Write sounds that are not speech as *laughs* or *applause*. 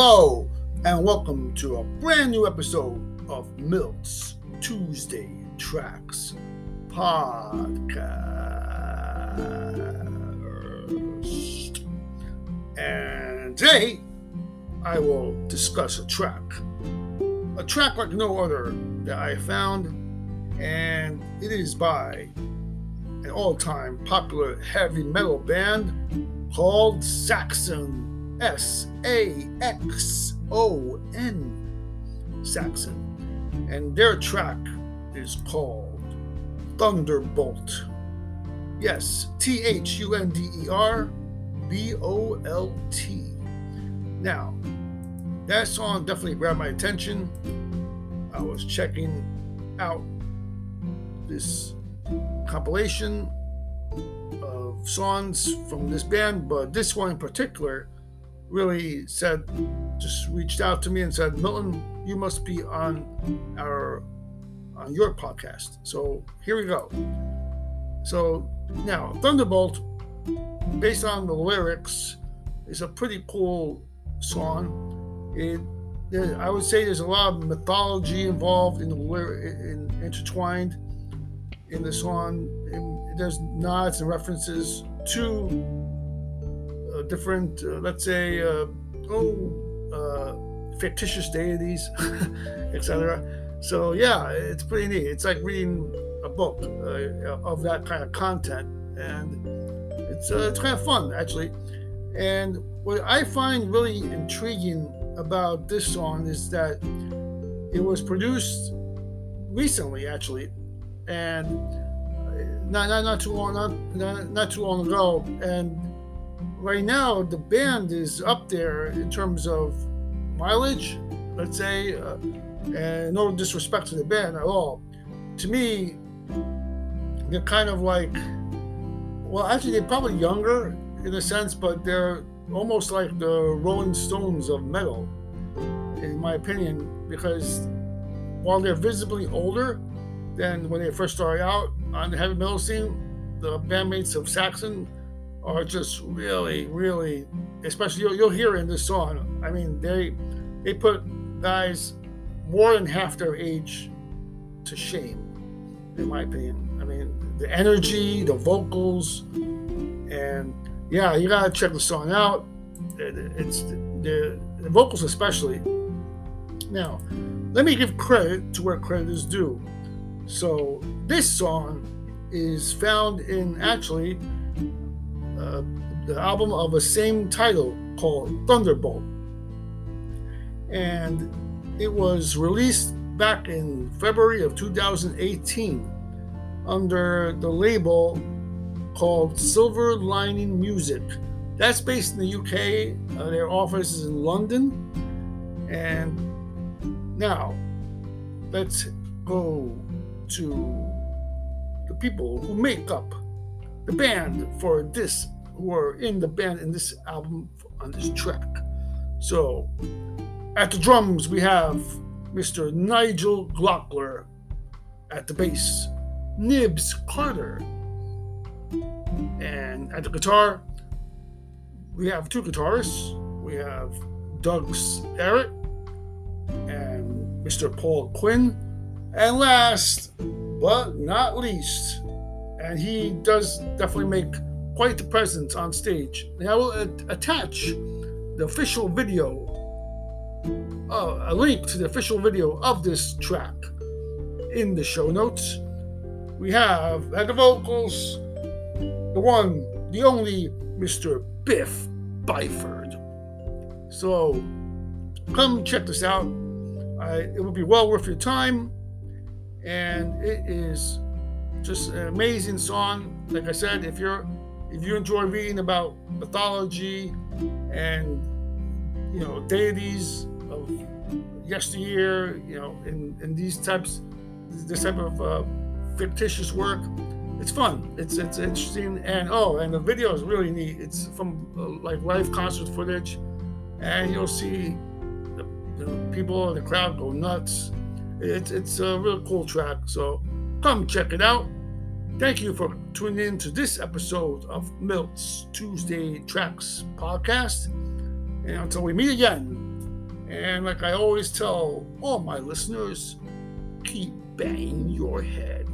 Hello, and welcome to a brand new episode of Milt's Tuesday Tracks Podcast. And today, I will discuss a track. A track like no other that I found, and it is by an all time popular heavy metal band called Saxon. S A X O N. Saxon. And their track is called Thunderbolt. Yes, T H U N D E R B O L T. Now, that song definitely grabbed my attention. I was checking out this compilation of songs from this band, but this one in particular really said, just reached out to me and said, Milton, you must be on our on your podcast. So here we go. So now Thunderbolt, based on the lyrics, is a pretty cool song. It there, I would say there's a lot of mythology involved in the lyric, in, intertwined in the song. There's nods and references to different, uh, let's say, uh, oh, fictitious deities, *laughs* etc. So yeah, it's pretty neat. It's like reading a book of that kind of content, and it's it's kind of fun actually. And what I find really intriguing about this song is that it was produced recently, actually, and not, not, not too long not, not, not too long ago, and right now the band is up there in terms of mileage, let's say, uh, and no disrespect to the band at all. To me, they're kind of like, well, actually, they're probably younger in a sense, but they're almost like the Rolling Stones of metal, in my opinion, because while they're visibly older than when they first started out on the heavy metal scene, the bandmates of Saxon are just really, mm-hmm. really, especially you'll, you'll hear in this song. I mean, they they put guys more than half their age to shame, in my opinion. I mean, the energy, the vocals, and yeah, you gotta check the song out. It's the, the vocals especially. Now, let me give credit to where credit is due. So this song is found in actually uh, the album of the same title called Thunderbolt. And it was released back in February of 2018 under the label called Silver Lining Music. That's based in the UK. Uh, their office is in London. And now, let's go to the people who make up the band for this, who are in the band in this album on this track. So, at the drums, we have Mr. Nigel Glockler. At the bass, Nibs Carter. And at the guitar, we have two guitarists. We have Doug Scarratt and Mr. Paul Quinn. And last but not least, and he does definitely make quite the presence on stage. And I will attach the official video, uh, a link to the official video of this track in the show notes. We have at the vocals, the one, the only Mr. Biff Byford. So come check this out. It will be well worth your time, and it is just an amazing song. Like I said, if you're if you enjoy reading about mythology and you know deities of yesteryear, you know, in, in these types, this type of uh, fictitious work, it's fun. It's it's interesting, and oh, and the video is really neat. It's from uh, like live concert footage, and you'll see the, the people the crowd go nuts. It's it's a real cool track. So Come check it out. Thank you for tuning in to this episode of Milt's Tuesday Tracks podcast. And until we meet again, And like I always tell all my listeners, keep banging your head.